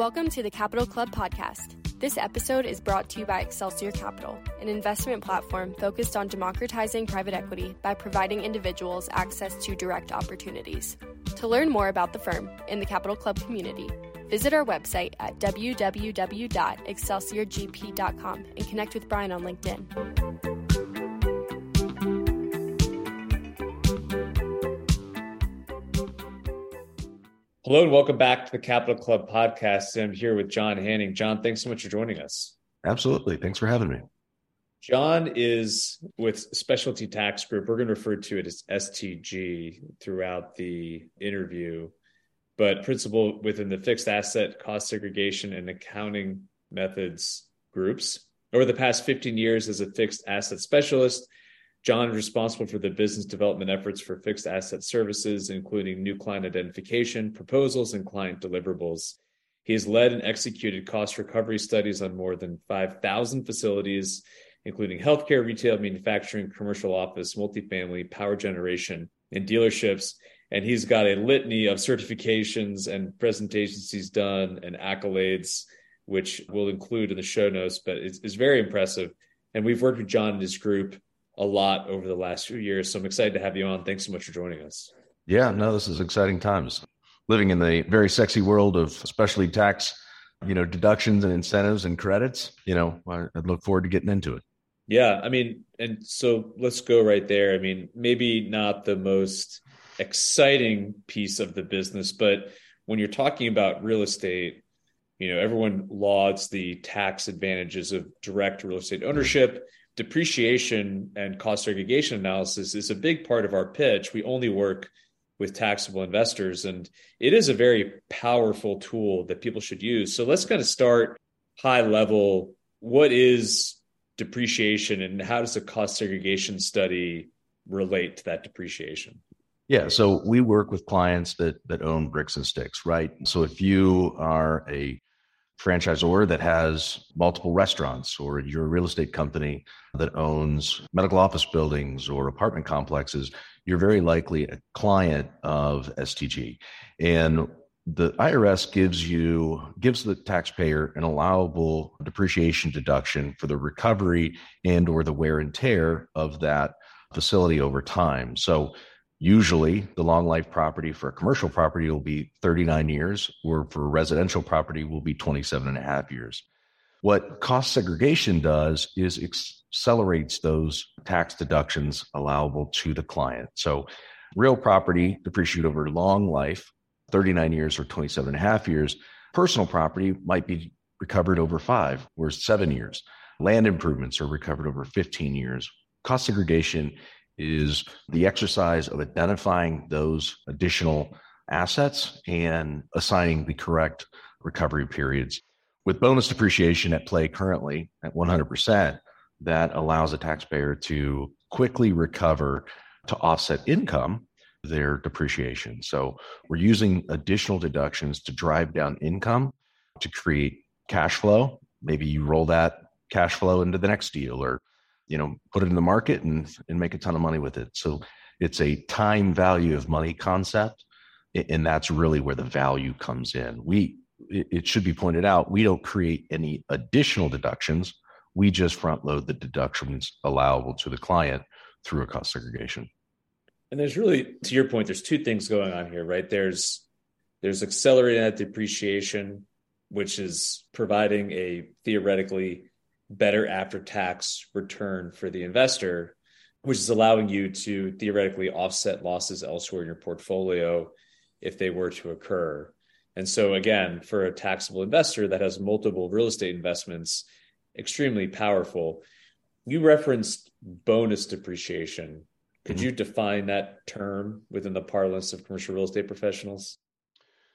Welcome to the Capital Club podcast. This episode is brought to you by Excelsior Capital, an investment platform focused on democratizing private equity by providing individuals access to direct opportunities. To learn more about the firm and the Capital Club community, visit our website at www.excelsiorgp.com and connect with Brian on LinkedIn. Hello and welcome back to the Capital Club podcast. I'm here with John Hanning. John, thanks so much for joining us. Absolutely. Thanks for having me. John is with Specialty Tax Group. We're going to refer to it as STG throughout the interview, but principal within the fixed asset cost segregation and accounting methods groups. Over the past 15 years as a fixed asset specialist, John is responsible for the business development efforts for fixed asset services, including new client identification, proposals, and client deliverables. He has led and executed cost recovery studies on more than 5,000 facilities, including healthcare, retail, manufacturing, commercial office, multifamily, power generation, and dealerships. And he's got a litany of certifications and presentations he's done and accolades, which we'll include in the show notes, but it's, it's very impressive. And we've worked with John and his group a lot over the last few years. So I'm excited to have you on. Thanks so much for joining us. Yeah, no, this is exciting times. Living in the very sexy world of specialty tax, you know, deductions and incentives and credits, you know, I look forward to getting into it. Yeah, I mean, and so let's go right there. I mean, maybe not the most exciting piece of the business, but when you're talking about real estate, you know, everyone lauds the tax advantages of direct real estate ownership depreciation and cost segregation analysis is a big part of our pitch. We only work with taxable investors, and it is a very powerful tool that people should use. So let's kind of start high level. What is depreciation, and how does a cost segregation study relate to that depreciation? Yeah, so we work with clients that that own bricks and sticks, right? So if you are a franchisor that has multiple restaurants, or you're a real estate company that owns medical office buildings or apartment complexes, you're very likely a client of STG. And the IRS gives you gives the taxpayer an allowable depreciation deduction for the recovery and or the wear and tear of that facility over time. So Usually, the long life property for a commercial property will be 39 years, or for a residential property will be 27 and a half years. What cost segregation does is accelerates those tax deductions allowable to the client. So, real property depreciate over long life, 39 years or 27 and a half years. Personal property might be recovered over five or seven years. Land improvements are recovered over 15 years. Cost segregation is the exercise of identifying those additional assets and assigning the correct recovery periods. With bonus depreciation at play currently at 100%, that allows a taxpayer to quickly recover to offset income their depreciation. So we're using additional deductions to drive down income to create cash flow. Maybe you roll that cash flow into the next deal or you know put it in the market and and make a ton of money with it. So it's a time value of money concept and that's really where the value comes in. We it should be pointed out we don't create any additional deductions. We just front load the deductions allowable to the client through a cost segregation. And there's really, to your point, there's two things going on here, right? There's there's accelerated net depreciation, which is providing a theoretically better after tax return for the investor, which is allowing you to theoretically offset losses elsewhere in your portfolio if they were to occur. And so, again, for a taxable investor that has multiple real estate investments, extremely powerful. You referenced bonus depreciation. Could mm-hmm. you define that term within the parlance of commercial real estate professionals?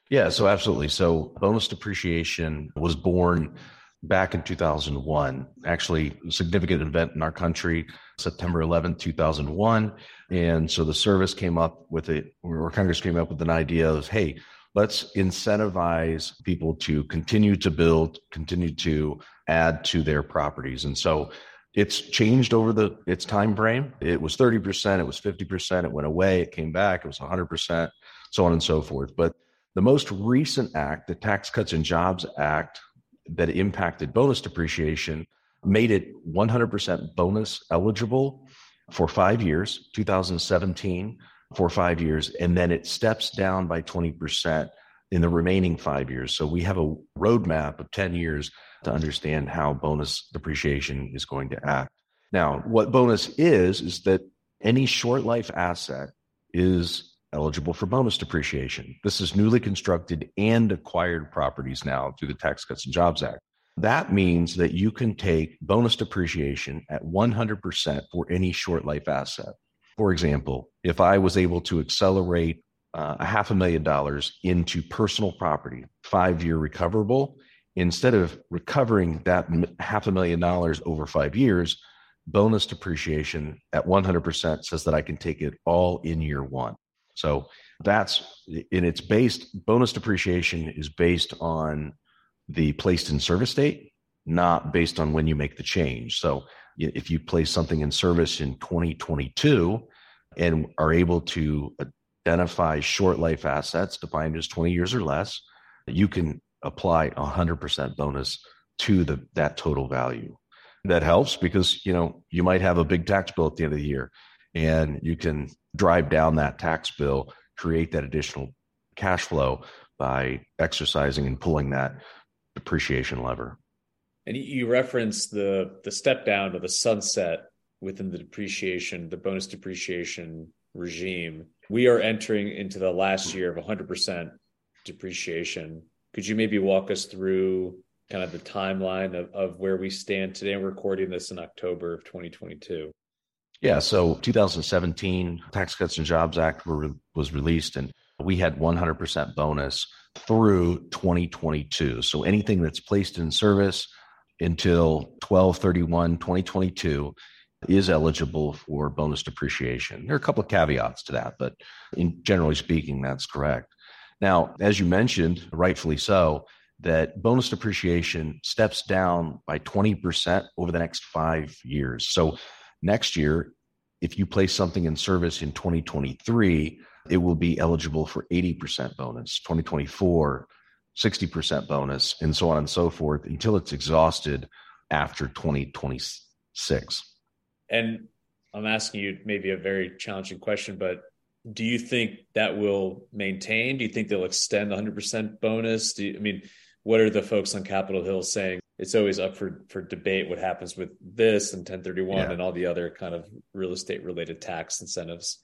Yeah, so absolutely. So bonus depreciation was born back in 2001. Actually, significant event in our country, September 11th, 2001. And so the service came up with it, or Congress came up with an idea of, hey, let's incentivize people to continue to build, continue to add to their properties. And so it's changed over the its time frame. It was 30%, it was 50%, it went away, it came back, it was 100%, so on and so forth. But the most recent act, the Tax Cuts and Jobs Act, that impacted bonus depreciation, made it 100% bonus eligible for five years, 2017 for five years, and then it steps down by 20% in the remaining five years. So we have a roadmap of 10 years to understand how bonus depreciation is going to act. Now, what bonus is, is that any short life asset is eligible for bonus depreciation. This is newly constructed and acquired properties now through the Tax Cuts and Jobs Act. That means that you can take bonus depreciation at 100% for any short life asset. For example, if I was able to accelerate uh, a half a million dollars into personal property, five year recoverable, instead of recovering that half a million dollars over five years, bonus depreciation at 100% says that I can take it all in year one. So that's and it's based bonus depreciation is based on the placed in service date, not based on when you make the change. So if you place something in service in 2022 and are able to identify short life assets defined as 20 years or less, you can apply 100% bonus to the that total value. That helps because you know you might have a big tax bill at the end of the year and you can drive down that tax bill, create that additional cash flow by exercising and pulling that depreciation lever. And you referenced the the step down or the sunset within the depreciation, the bonus depreciation regime. We are entering into the last year of 100% depreciation. Could you maybe walk us through kind of the timeline of, of where we stand today? We're recording this in October of 2022. Yeah, so 2017 Tax Cuts and Jobs Act were, was released, and we had 100% bonus through 2022. So anything that's placed in service until 12 31 2022 is eligible for bonus depreciation. There are a couple of caveats to that, but in generally speaking, that's correct. Now, as you mentioned, rightfully so, that bonus depreciation steps down by 20% over the next five years. So next year, if you place something in service in 2023, it will be eligible for 80% bonus, 2024, 60% bonus, and so on and so forth until it's exhausted after 2026. And I'm asking you maybe a very challenging question, but do you think that will maintain? Do you think they'll extend the 100% bonus? Do you, I mean, what are the folks on Capitol Hill saying? It's always up for for debate what happens with this and 1031 yeah. and all the other kind of real estate related tax incentives.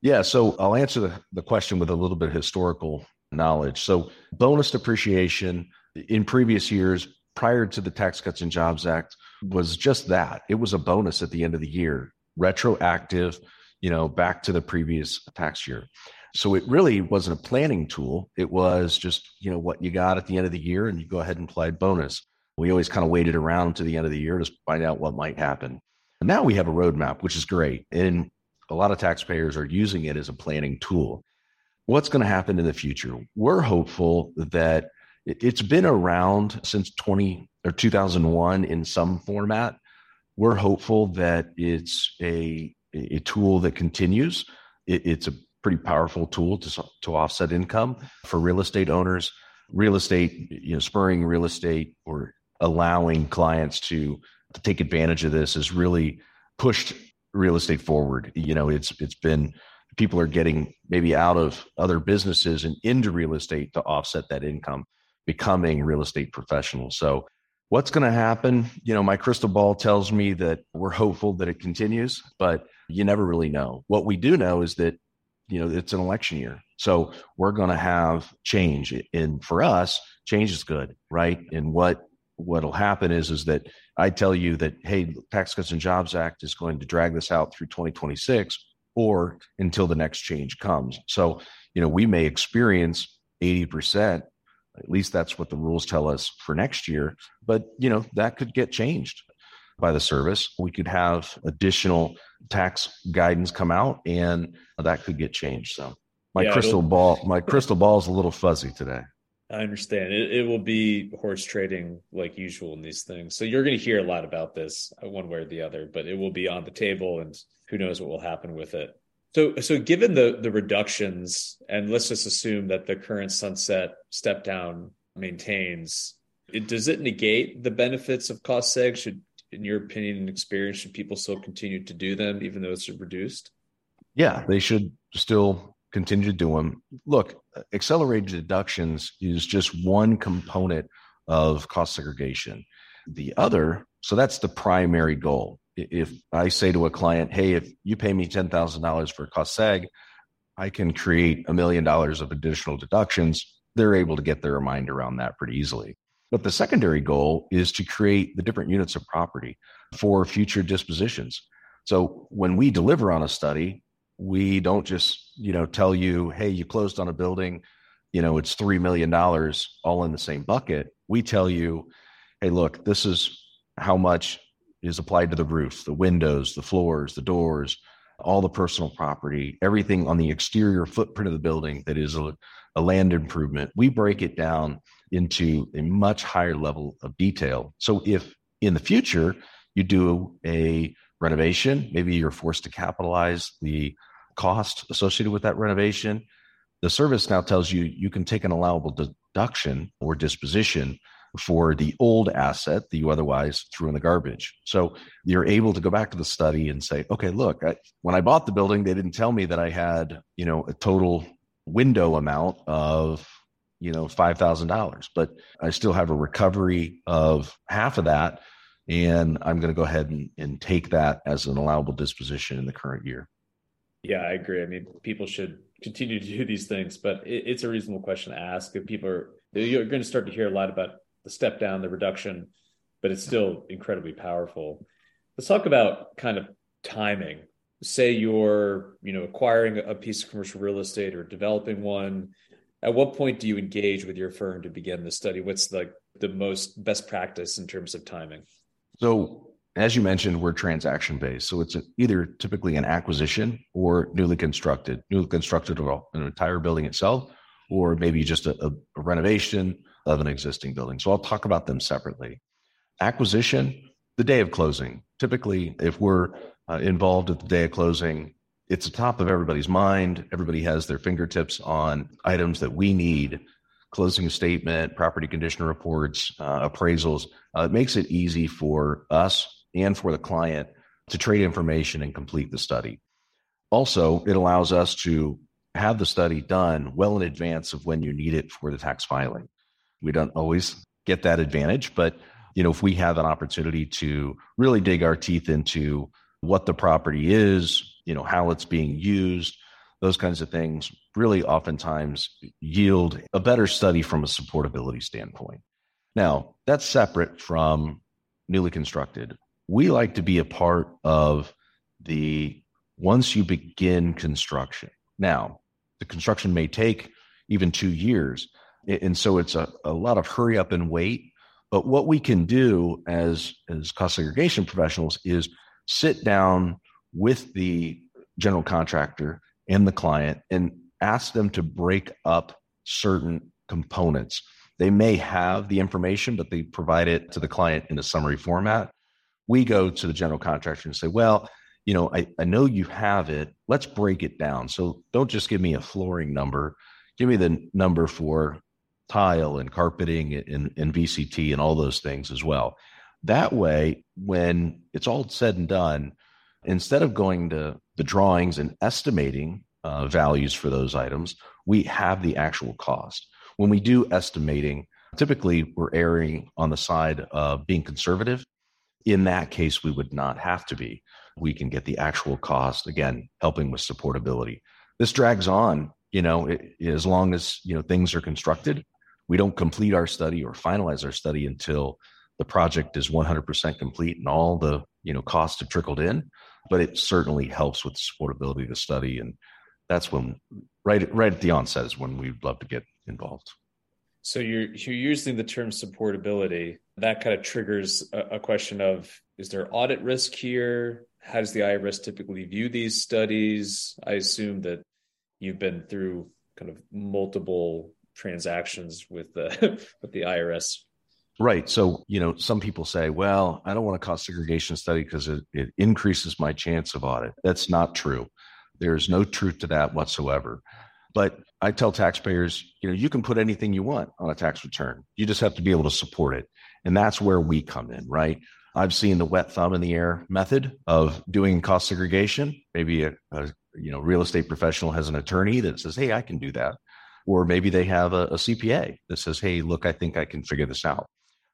Yeah, so I'll answer the, the question with a little bit of historical knowledge. So, bonus depreciation in previous years, prior to the Tax Cuts and Jobs Act, was just that. It was a bonus at the end of the year, retroactive, you know, back to the previous tax year. So it really wasn't a planning tool. It was just, you know, what you got at the end of the year and you go ahead and apply bonus. We always kind of waited around to the end of the year to find out what might happen. And now we have a roadmap, which is great. And a lot of taxpayers are using it as a planning tool. What's going to happen in the future? We're hopeful that it's been around since 20 or 2001 in some format. We're hopeful that it's a, a tool that continues. It, it's a pretty powerful tool to, to offset income for real estate owners. Real estate, you know, spurring real estate or allowing clients to, to take advantage of this has really pushed real estate forward. You know, it's it's been people are getting maybe out of other businesses and into real estate to offset that income becoming real estate professionals. So, what's going to happen? You know, my crystal ball tells me that we're hopeful that it continues, but you never really know. What we do know is that, you know, it's an election year. So, we're going to have change. And for us, change is good, right? And what what'll happen is is that I tell you that hey, Tax Cuts and Jobs Act is going to drag this out through 2026 or until the next change comes. So, you know, we may experience 80% at least that's what the rules tell us for next year. But, you know, that could get changed by the service. We could have additional tax guidance come out and that could get changed. So my yeah, crystal ball, my crystal ball is a little fuzzy today. I understand. It, it will be horse trading like usual in these things. So you're going to hear a lot about this uh, one way or the other, but it will be on the table and who knows what will happen with it. So, so given the the reductions, and let's just assume that the current sunset step down maintains, it, does it negate the benefits of cost seg? Should, in your opinion and experience, should people still continue to do them even though it's reduced? Yeah, they should still continue to do them. Look, accelerated deductions is just one component of cost segregation. The other, so that's the primary goal if I say to a client, hey, if you pay me $10,000 for cost seg, I can create a million dollars of additional deductions. They're able to get their mind around that pretty easily. But the secondary goal is to create the different units of property for future dispositions. So when we deliver on a study, we don't just, you know, tell you, hey, you closed on a building, you know, it's $3 million all in the same bucket. We tell you, hey, look, this is how much is applied to the roof, the windows, the floors, the doors, all the personal property, everything on the exterior footprint of the building that is a, a, land improvement. We break it down into a much higher level of detail. So if in the future you do a renovation, maybe you're forced to capitalize the cost associated with that renovation, the service now tells you you can take an allowable deduction or disposition for the old asset that you otherwise threw in the garbage. So you're able to go back to the study and say, okay, look, I, when I bought the building, they didn't tell me that I had, you know, a total window amount of, you know, $5,000, but I still have a recovery of half of that. And I'm going to go ahead and, and take that as an allowable disposition in the current year. Yeah, I agree. I mean, people should continue to do these things, but it, it's a reasonable question to ask. If people are, you're going to start to hear a lot about the step down, the reduction, but it's still incredibly powerful. Let's talk about kind of timing. Say you're, you know, acquiring a piece of commercial real estate or developing one. At what point do you engage with your firm to begin the study? What's like the, the most best practice in terms of timing? So, as you mentioned, we're transaction based. So it's either typically an acquisition or newly constructed, newly constructed an entire building itself, or maybe just a, a renovation of an existing building. So I'll talk about them separately. Acquisition, the day of closing. Typically, if we're uh, involved at the day of closing, it's the top of everybody's mind. Everybody has their fingertips on items that we need closing statement, property condition reports, uh, appraisals. Uh, it makes it easy for us and for the client to trade information and complete the study. Also, it allows us to have the study done well in advance of when you need it for the tax filing. We don't always get that advantage, but you know, if we have an opportunity to really dig our teeth into what the property is, you know, how it's being used, those kinds of things really oftentimes yield a better study from a supportability standpoint. Now, that's separate from newly constructed. We like to be a part of the once you begin construction. Now, the construction may take even two years, and so it's a, a lot of hurry up and wait But what we can do as, as cost segregation professionals is sit down with the general contractor and the client and ask them to break up certain components. They may have the information, but they provide it to the client in a summary format. We go to the general contractor and say, well, you know, I, I know you have it. Let's break it down. So don't just give me a flooring number. Give me the number for tile and carpeting and, and VCT and all those things as well. That way, when it's all said and done, instead of going to the drawings and estimating uh, values for those items, we have the actual cost. When we do estimating, typically we're erring on the side of being conservative. In that case, we would not have to be. We can get the actual cost, again, helping with supportability. This drags on, you know, it, as long as, you know, things are constructed. We don't complete our study or finalize our study until the project is 100% complete and all the, you know, costs have trickled in, but it certainly helps with supportability of the study. And that's when right right at the onset is when we'd love to get involved. So you're you're using the term supportability. That kind of triggers a, a question of is there audit risk here? How does the IRS typically view these studies? I assume that you've been through kind of multiple transactions with the with the IRS. Right. So, you know, some people say, well, I don't want a cost segregation study because it, it increases my chance of audit. That's not true. There's no truth to that whatsoever. But I tell taxpayers, you know, you can put anything you want on a tax return. You just have to be able to support it. And that's where we come in, right? I've seen the wet thumb in the air method of doing cost segregation. Maybe a, a you know real estate professional has an attorney that says, "Hey, I can do that," or maybe they have a, a CPA that says, "Hey, look, I think I can figure this out."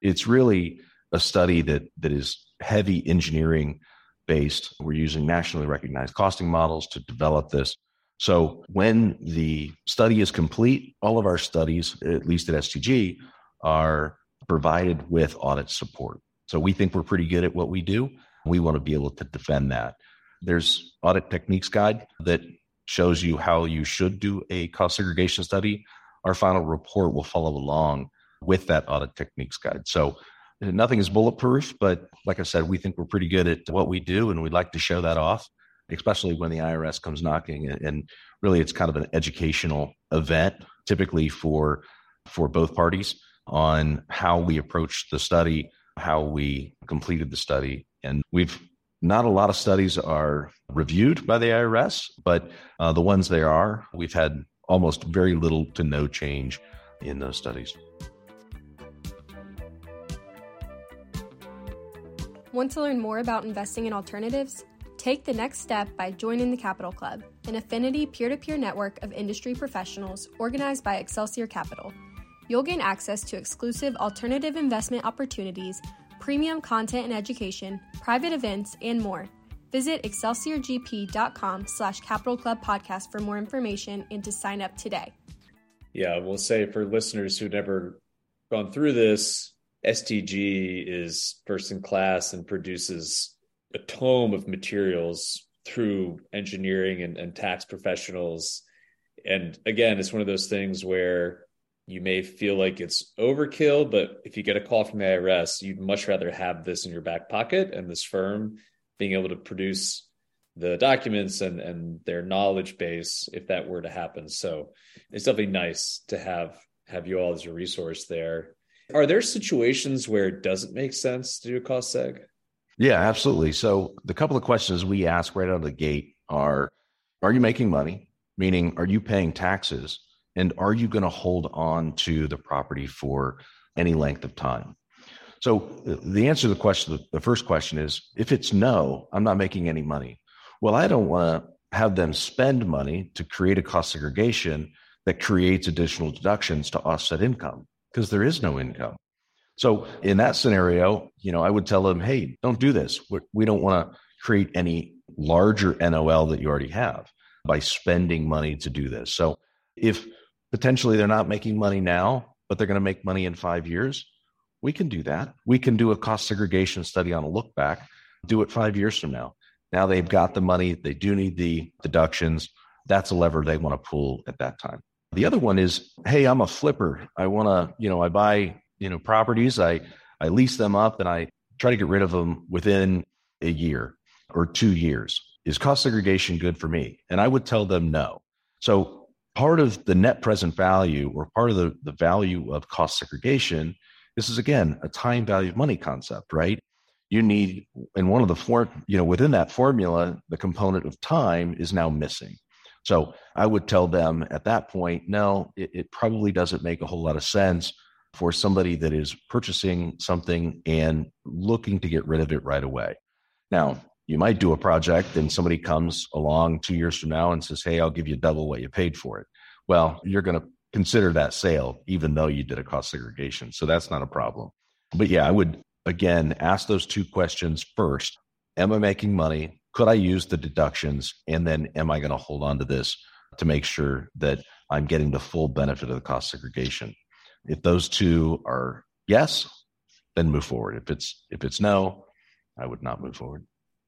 It's really a study that that is heavy engineering based. We're using nationally recognized costing models to develop this. So when the study is complete, all of our studies, at least at STG, are provided with audit support. So we think we're pretty good at what we do. We want to be able to defend that. There's audit techniques guide that shows you how you should do a cost segregation study. Our final report will follow along with that audit techniques guide. So uh, nothing is bulletproof, but like I said, we think we're pretty good at what we do and we'd like to show that off, especially when the IRS comes knocking. And really, it's kind of an educational event, typically for for both parties on how we approached the study, how we completed the study. And we've not a lot of studies are reviewed by the IRS, but uh, the ones they are, we've had almost very little to no change in those studies. Want to learn more about investing in alternatives? Take the next step by joining the Capital Club, an affinity peer to peer network of industry professionals organized by Excelsior Capital. You'll gain access to exclusive alternative investment opportunities, premium content and education, private events, and more. Visit excelsiorgp.com slash capital club podcast for more information and to sign up today. Yeah, we'll say for listeners who've never gone through this, STG is first in class and produces a tome of materials through engineering and, and tax professionals. And again, it's one of those things where you may feel like it's overkill, but if you get a call from the IRS, you'd much rather have this in your back pocket and this firm being able to produce the documents and, and their knowledge base if that were to happen. So it's definitely nice to have have you all as a resource there. Are there situations where it doesn't make sense to do a cost seg? Yeah, absolutely. So the couple of questions we ask right out of the gate are Are you making money? Meaning, are you paying taxes? And are you going to hold on to the property for any length of time? So the answer to the question, the first question is if it's no, I'm not making any money. Well, I don't want to have them spend money to create a cost segregation that creates additional deductions to offset income because there is no income. So in that scenario, you know, I would tell them, hey, don't do this. We don't want to create any larger NOL that you already have by spending money to do this. So if potentially they're not making money now, but they're going to make money in five years, we can do that. We can do a cost segregation study on a look back, do it five years from now. Now they've got the money, they do need the deductions. That's a lever they want to pull at that time. The other one is, hey, I'm a flipper. I want to, you know, I buy, you know, properties. I I lease them up and I try to get rid of them within a year or two years. Is cost segregation good for me? And I would tell them no. So part of the net present value or part of the, the value of cost segregation, this is again a time value of money concept, right? You need, in one of the four, you know, within that formula, the component of time is now missing. So I would tell them at that point, no, it, it probably doesn't make a whole lot of sense for somebody that is purchasing something and looking to get rid of it right away. Now, you might do a project and somebody comes along two years from now and says, Hey, I'll give you double what you paid for it. Well, you're going to consider that sale, even though you did a cost segregation. So that's not a problem. But yeah, I would again ask those two questions first. Am I making money? Could I use the deductions? And then am I going to hold on to this to make sure that I'm getting the full benefit of the cost segregation? If those two are yes, then move forward. If it's if it's no, I would not move forward.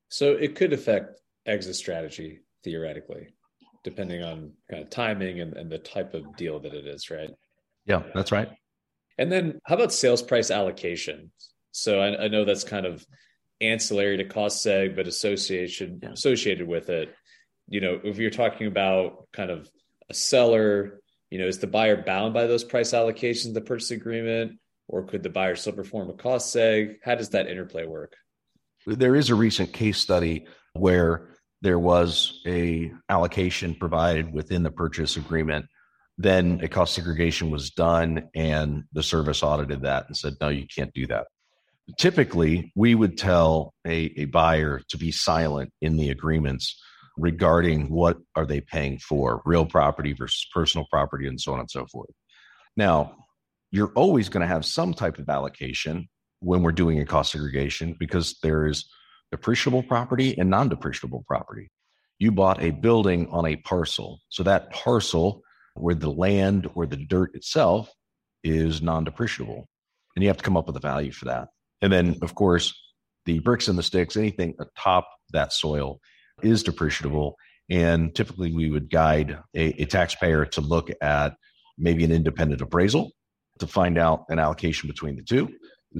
So it could affect exit strategy theoretically, depending on kind of timing and, and the type of deal that it is, right? Yeah, that's right. And then how about sales price allocation? So I, I know that's kind of ancillary to cost seg, but association yeah. associated with it. You know, if you're talking about kind of a seller, you know, is the buyer bound by those price allocations, the purchase agreement, or could the buyer still perform a cost seg? How does that interplay work? There is a recent case study where there was a allocation provided within the purchase agreement. Then a cost segregation was done, and the service audited that and said, "No, you can't do that." Typically, we would tell a, a buyer to be silent in the agreements regarding what are they paying for real property versus personal property and so on and so forth. Now, you're always going to have some type of allocation when we're doing a cost segregation because there is depreciable property and non-depreciable property. You bought a building on a parcel. So that parcel where the land or the dirt itself is non-depreciable. And you have to come up with a value for that. And then of course, the bricks and the sticks, anything atop that soil is depreciable. And typically we would guide a, a taxpayer to look at maybe an independent appraisal to find out an allocation between the two.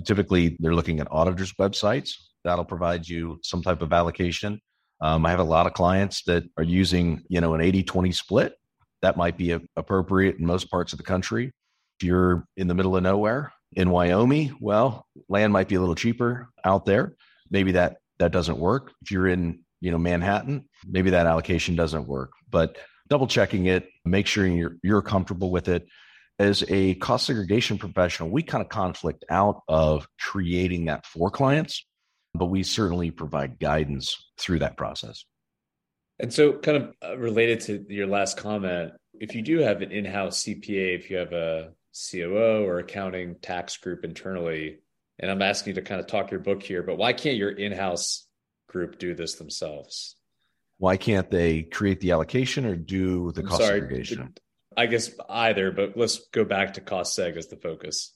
Typically, they're looking at auditors' websites. That'll provide you some type of allocation. Um, I have a lot of clients that are using, you know, an 80 20 split. That might be a, appropriate in most parts of the country. If you're in the middle of nowhere in Wyoming, well, land might be a little cheaper out there. Maybe that that doesn't work. If you're in, you know, Manhattan, maybe that allocation doesn't work. But double checking it, make sure you're you're comfortable with it as a cost segregation professional, we kind of conflict out of creating that for clients, but we certainly provide guidance through that process. And so, kind of uh, related to your last comment, if you do have an in house CPA, if you have a COO or accounting tax group internally, and I'm asking you to kind of talk your book here, but why can't your in house group do this themselves? Why can't they create the allocation or do the cost sorry, segregation? I guess either, but let's go back to cost seg as the focus.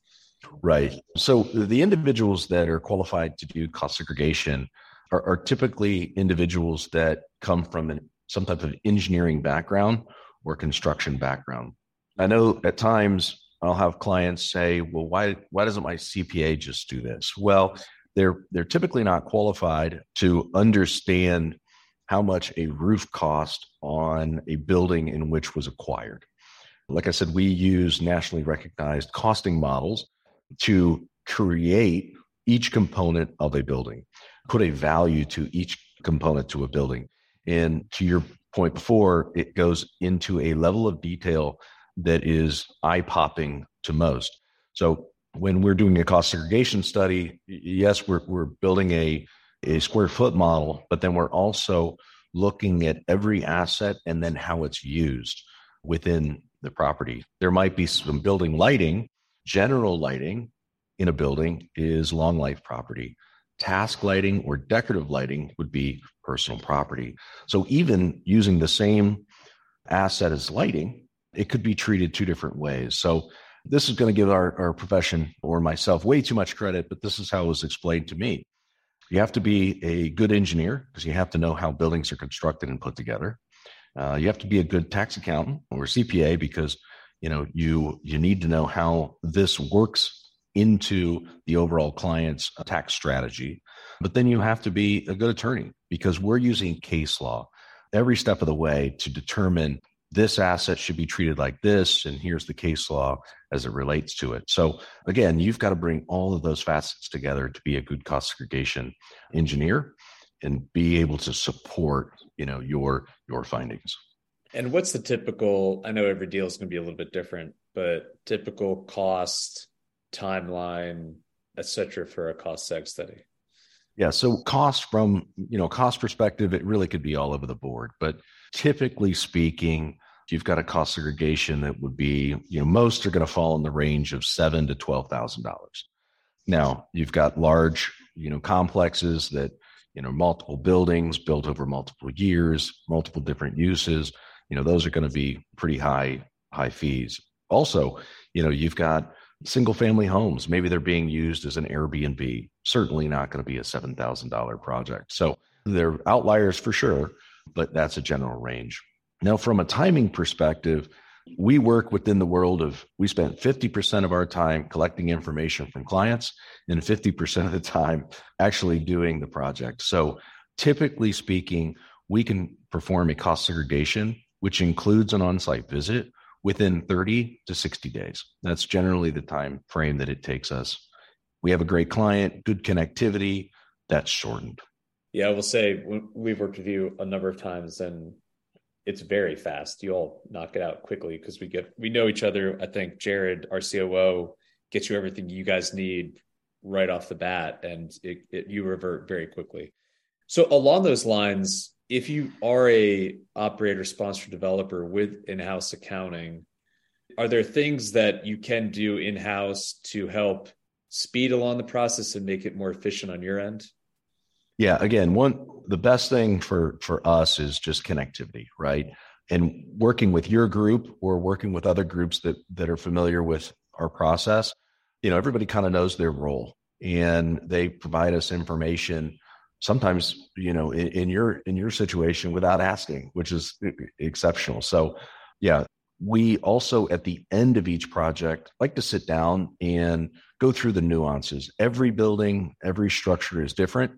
Right. So the individuals that are qualified to do cost segregation are, are typically individuals that come from an, some type of engineering background or construction background. I know at times I'll have clients say, "Well, why why doesn't my CPA just do this?" Well, they're they're typically not qualified to understand how much a roof cost on a building in which was acquired. Like I said, we use nationally recognized costing models to create each component of a building, put a value to each component to a building. And to your point before, it goes into a level of detail that is eye popping to most. So when we're doing a cost segregation study, yes, we're, we're building a, a square foot model, but then we're also looking at every asset and then how it's used within the property. There might be some building lighting, general lighting in a building is long life property. Task lighting or decorative lighting would be personal property. So even using the same asset as lighting, it could be treated two different ways. So this is going to give our, our profession or myself way too much credit, but this is how it was explained to me. You have to be a good engineer because you have to know how buildings are constructed and put together. Uh, you have to be a good tax accountant or CPA because you know you you need to know how this works into the overall client's tax strategy. But then you have to be a good attorney because we're using case law every step of the way to determine this asset should be treated like this, and here's the case law as it relates to it. So again, you've got to bring all of those facets together to be a good cost segregation engineer and be able to support, you know, your your findings. And what's the typical? I know every deal is going to be a little bit different, but typical cost, timeline, etc., for a cost seg study. Yeah, so cost from you know cost perspective, it really could be all over the board, but typically speaking, you've got a cost segregation that would be you know most are going to fall in the range of seven to twelve thousand dollars. Now you've got large you know complexes that you know multiple buildings built over multiple years, multiple different uses. You know those are going to be pretty high high fees. Also, you know you've got single family homes. Maybe they're being used as an Airbnb. Certainly not going to be a $7,000 project. So they're outliers for sure, but that's a general range. Now, from a timing perspective, we work within the world of we spent 50% of our time collecting information from clients and 50% of the time actually doing the project. So typically speaking, we can perform a cost segregation, which includes an on-site visit within 30 to 60 days. That's generally the time frame that it takes us. We have a great client, good connectivity, that's shortened. Yeah, I will say we've worked with you a number of times and it's very fast. You all knock it out quickly because we get we know each other. I think Jared, our COO, gets you everything you guys need right off the bat, and it, it, you revert very quickly. So along those lines, if you are a operator sponsor developer with in-house accounting are there things that you can do in-house to help speed along the process and make it more efficient on your end yeah again one the best thing for for us is just connectivity right? And working with your group or working with other groups that that are familiar with our process you know everybody kind of knows their role and they provide us information sometimes you know in, in, your in your situation without asking which is exceptional. So yeah we also at the end of each project like to sit down and go through the nuances. Every building every structure is different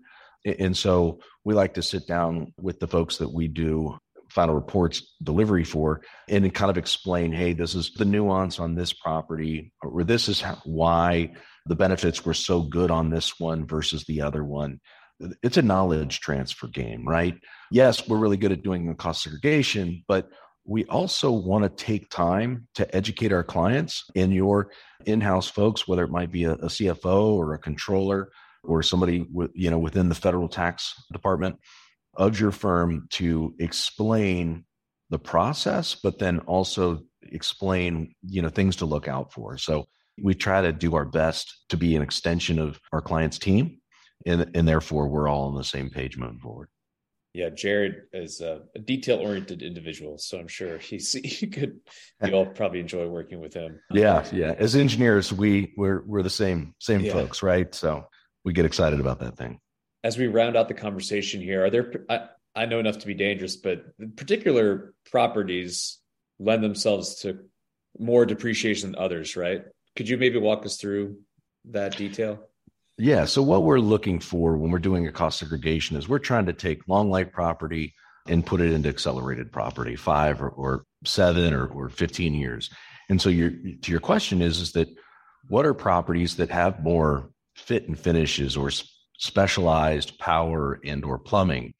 and so we like to sit down with the folks that we do final reports delivery for and kind of explain hey this is the nuance on this property or this is why the benefits were so good on this one versus the other one it's a knowledge transfer game, right? Yes, we're really good at doing the cost segregation, but we also want to take time to educate our clients and your in-house folks, whether it might be a, a CFO or a controller or somebody with, you know within the federal tax department of your firm to explain the process, but then also explain you know things to look out for. So we try to do our best to be an extension of our client's team and and therefore we're all on the same page moving forward. Yeah, Jared is a, a detail-oriented individual, so I'm sure he's he could. You all probably enjoy working with him. Yeah, yeah. As engineers, we we're we're the same same yeah. folks, right? So we get excited about that thing. As we round out the conversation here, are there? I, I know enough to be dangerous, but particular properties lend themselves to more depreciation than others, right? Could you maybe walk us through that detail? Yeah. So what we're looking for when we're doing a cost segregation is we're trying to take long life property and put it into accelerated property, five or, or seven or, or 15 years. And so your to your question is, is that what are properties that have more fit and finishes or specialized power and or plumbing?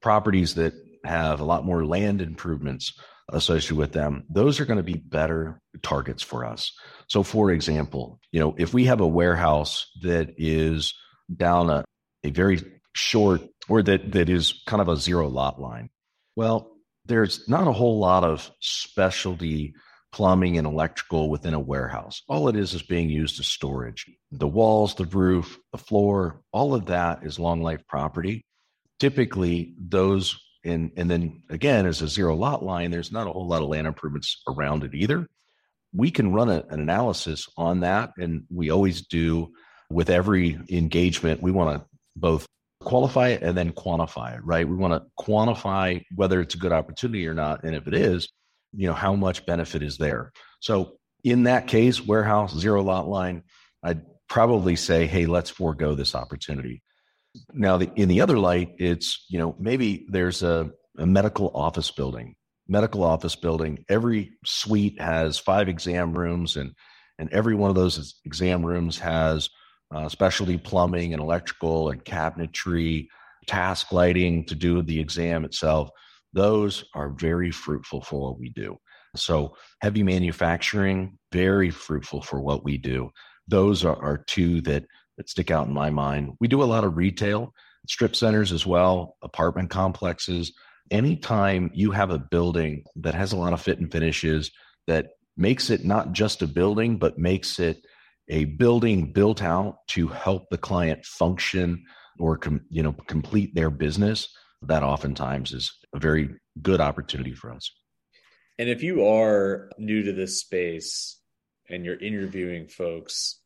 Properties that have a lot more land improvements associated with them, those are going to be better targets for us. So, for example, you know, if we have a warehouse that is down a, a very short or that that is kind of a zero lot line, well, there's not a whole lot of specialty plumbing and electrical within a warehouse. All it is is being used as storage. The walls, the roof, the floor, all of that is long life property. Typically, those and and then again as a zero lot line there's not a whole lot of land improvements around it either we can run a, an analysis on that and we always do with every engagement we want to both qualify it and then quantify it right we want to quantify whether it's a good opportunity or not and if it is you know how much benefit is there so in that case warehouse zero lot line i'd probably say, hey, let's forego this opportunity. Now, the, in the other light, it's, you know, maybe there's a, a medical office building, medical office building. Every suite has five exam rooms, and, and every one of those exam rooms has uh, specialty plumbing and electrical and cabinetry, task lighting to do the exam itself. Those are very fruitful for what we do. So, heavy manufacturing, very fruitful for what we do. Those are, are two that, that stick out in my mind. We do a lot of retail, strip centers as well, apartment complexes. Anytime you have a building that has a lot of fit and finishes that makes it not just a building, but makes it a building built out to help the client function or com, you know complete their business that oftentimes is a very good opportunity for us. And if you are new to this space and you're interviewing folks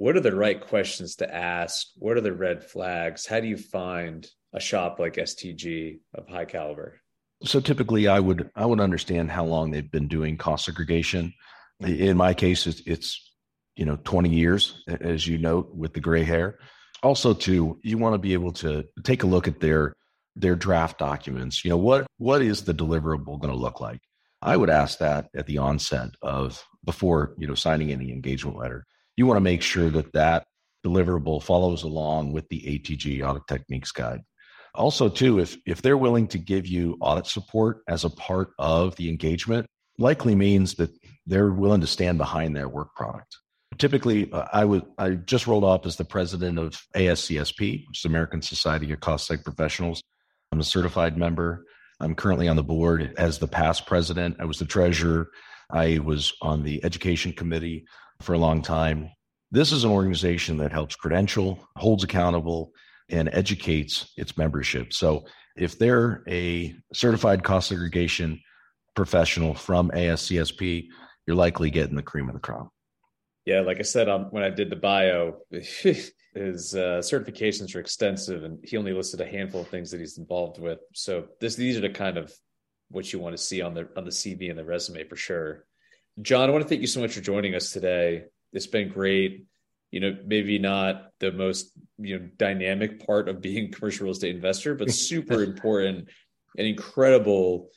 what are the right questions to ask? What are the red flags? How do you find a shop like STG of high caliber? So typically i would i would understand how long they've been doing cost segregation. In my case it's, it's you know 20 years as you note with the gray hair. Also too you want to be able to take a look at their their draft documents you know what what is the deliverable going to look like? I would ask that at the onset of before you know signing any engagement letter. You want to make sure that that deliverable follows along with the ATG audit techniques guide. Also too if if they're willing to give you audit support as a part of the engagement likely means that they're willing to stand behind their work product. Typically uh, I would I just rolled off as the president of ASCSP, which is American Society of Cost Seg Professionals. I'm a certified member. I'm currently on the board as the past president. I was the treasurer. I was on the education committee for a long time. This is an organization that helps credential, holds accountable, and educates its membership. So if they're a certified cost segregation professional from ASCSP, you're likely getting the cream of the crop. Yeah, like I said um, when I did the bio, his uh, certifications are extensive, and he only listed a handful of things that he's involved with. So this these are the kind of what you want to see on the on the CV and the resume for sure. John, I want to thank you so much for joining us today. It's been great. You know, maybe not the most you know dynamic part of being a commercial real estate investor, but super important and incredible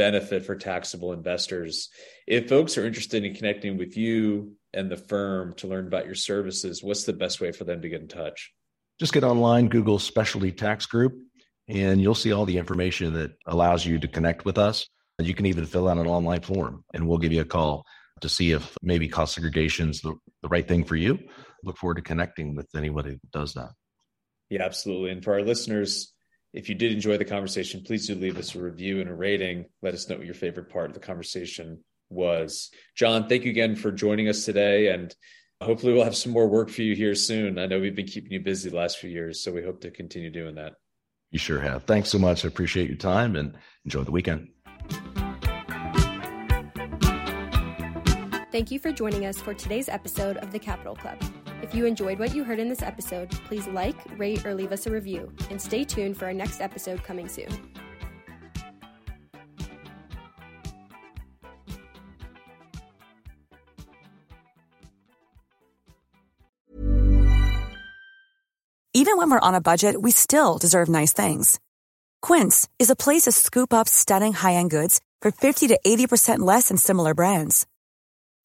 benefit for taxable investors. If folks are interested in connecting with you and the firm to learn about your services, what's the best way for them to get in touch? Just get online, Google Specialty Tax Group, and you'll see all the information that allows you to connect with us. You can even fill out an online form, and we'll give you a call to see if maybe cost segregation is the, the right thing for you. Look forward to connecting with anybody that does that. Yeah, absolutely. And for our listeners, if you did enjoy the conversation, please do leave us a review and a rating. Let us know what your favorite part of the conversation was. John, thank you again for joining us today. And hopefully, we'll have some more work for you here soon. I know we've been keeping you busy the last few years, so we hope to continue doing that. You sure have. Thanks so much. I appreciate your time and enjoy the weekend. Thank you for joining us for today's episode of the Capital Club. If you enjoyed what you heard in this episode, please like, rate, or leave us a review, and stay tuned for our next episode coming soon. Even when we're on a budget, we still deserve nice things. Quince is a place to scoop up stunning high end goods for 50 to 80% less than similar brands.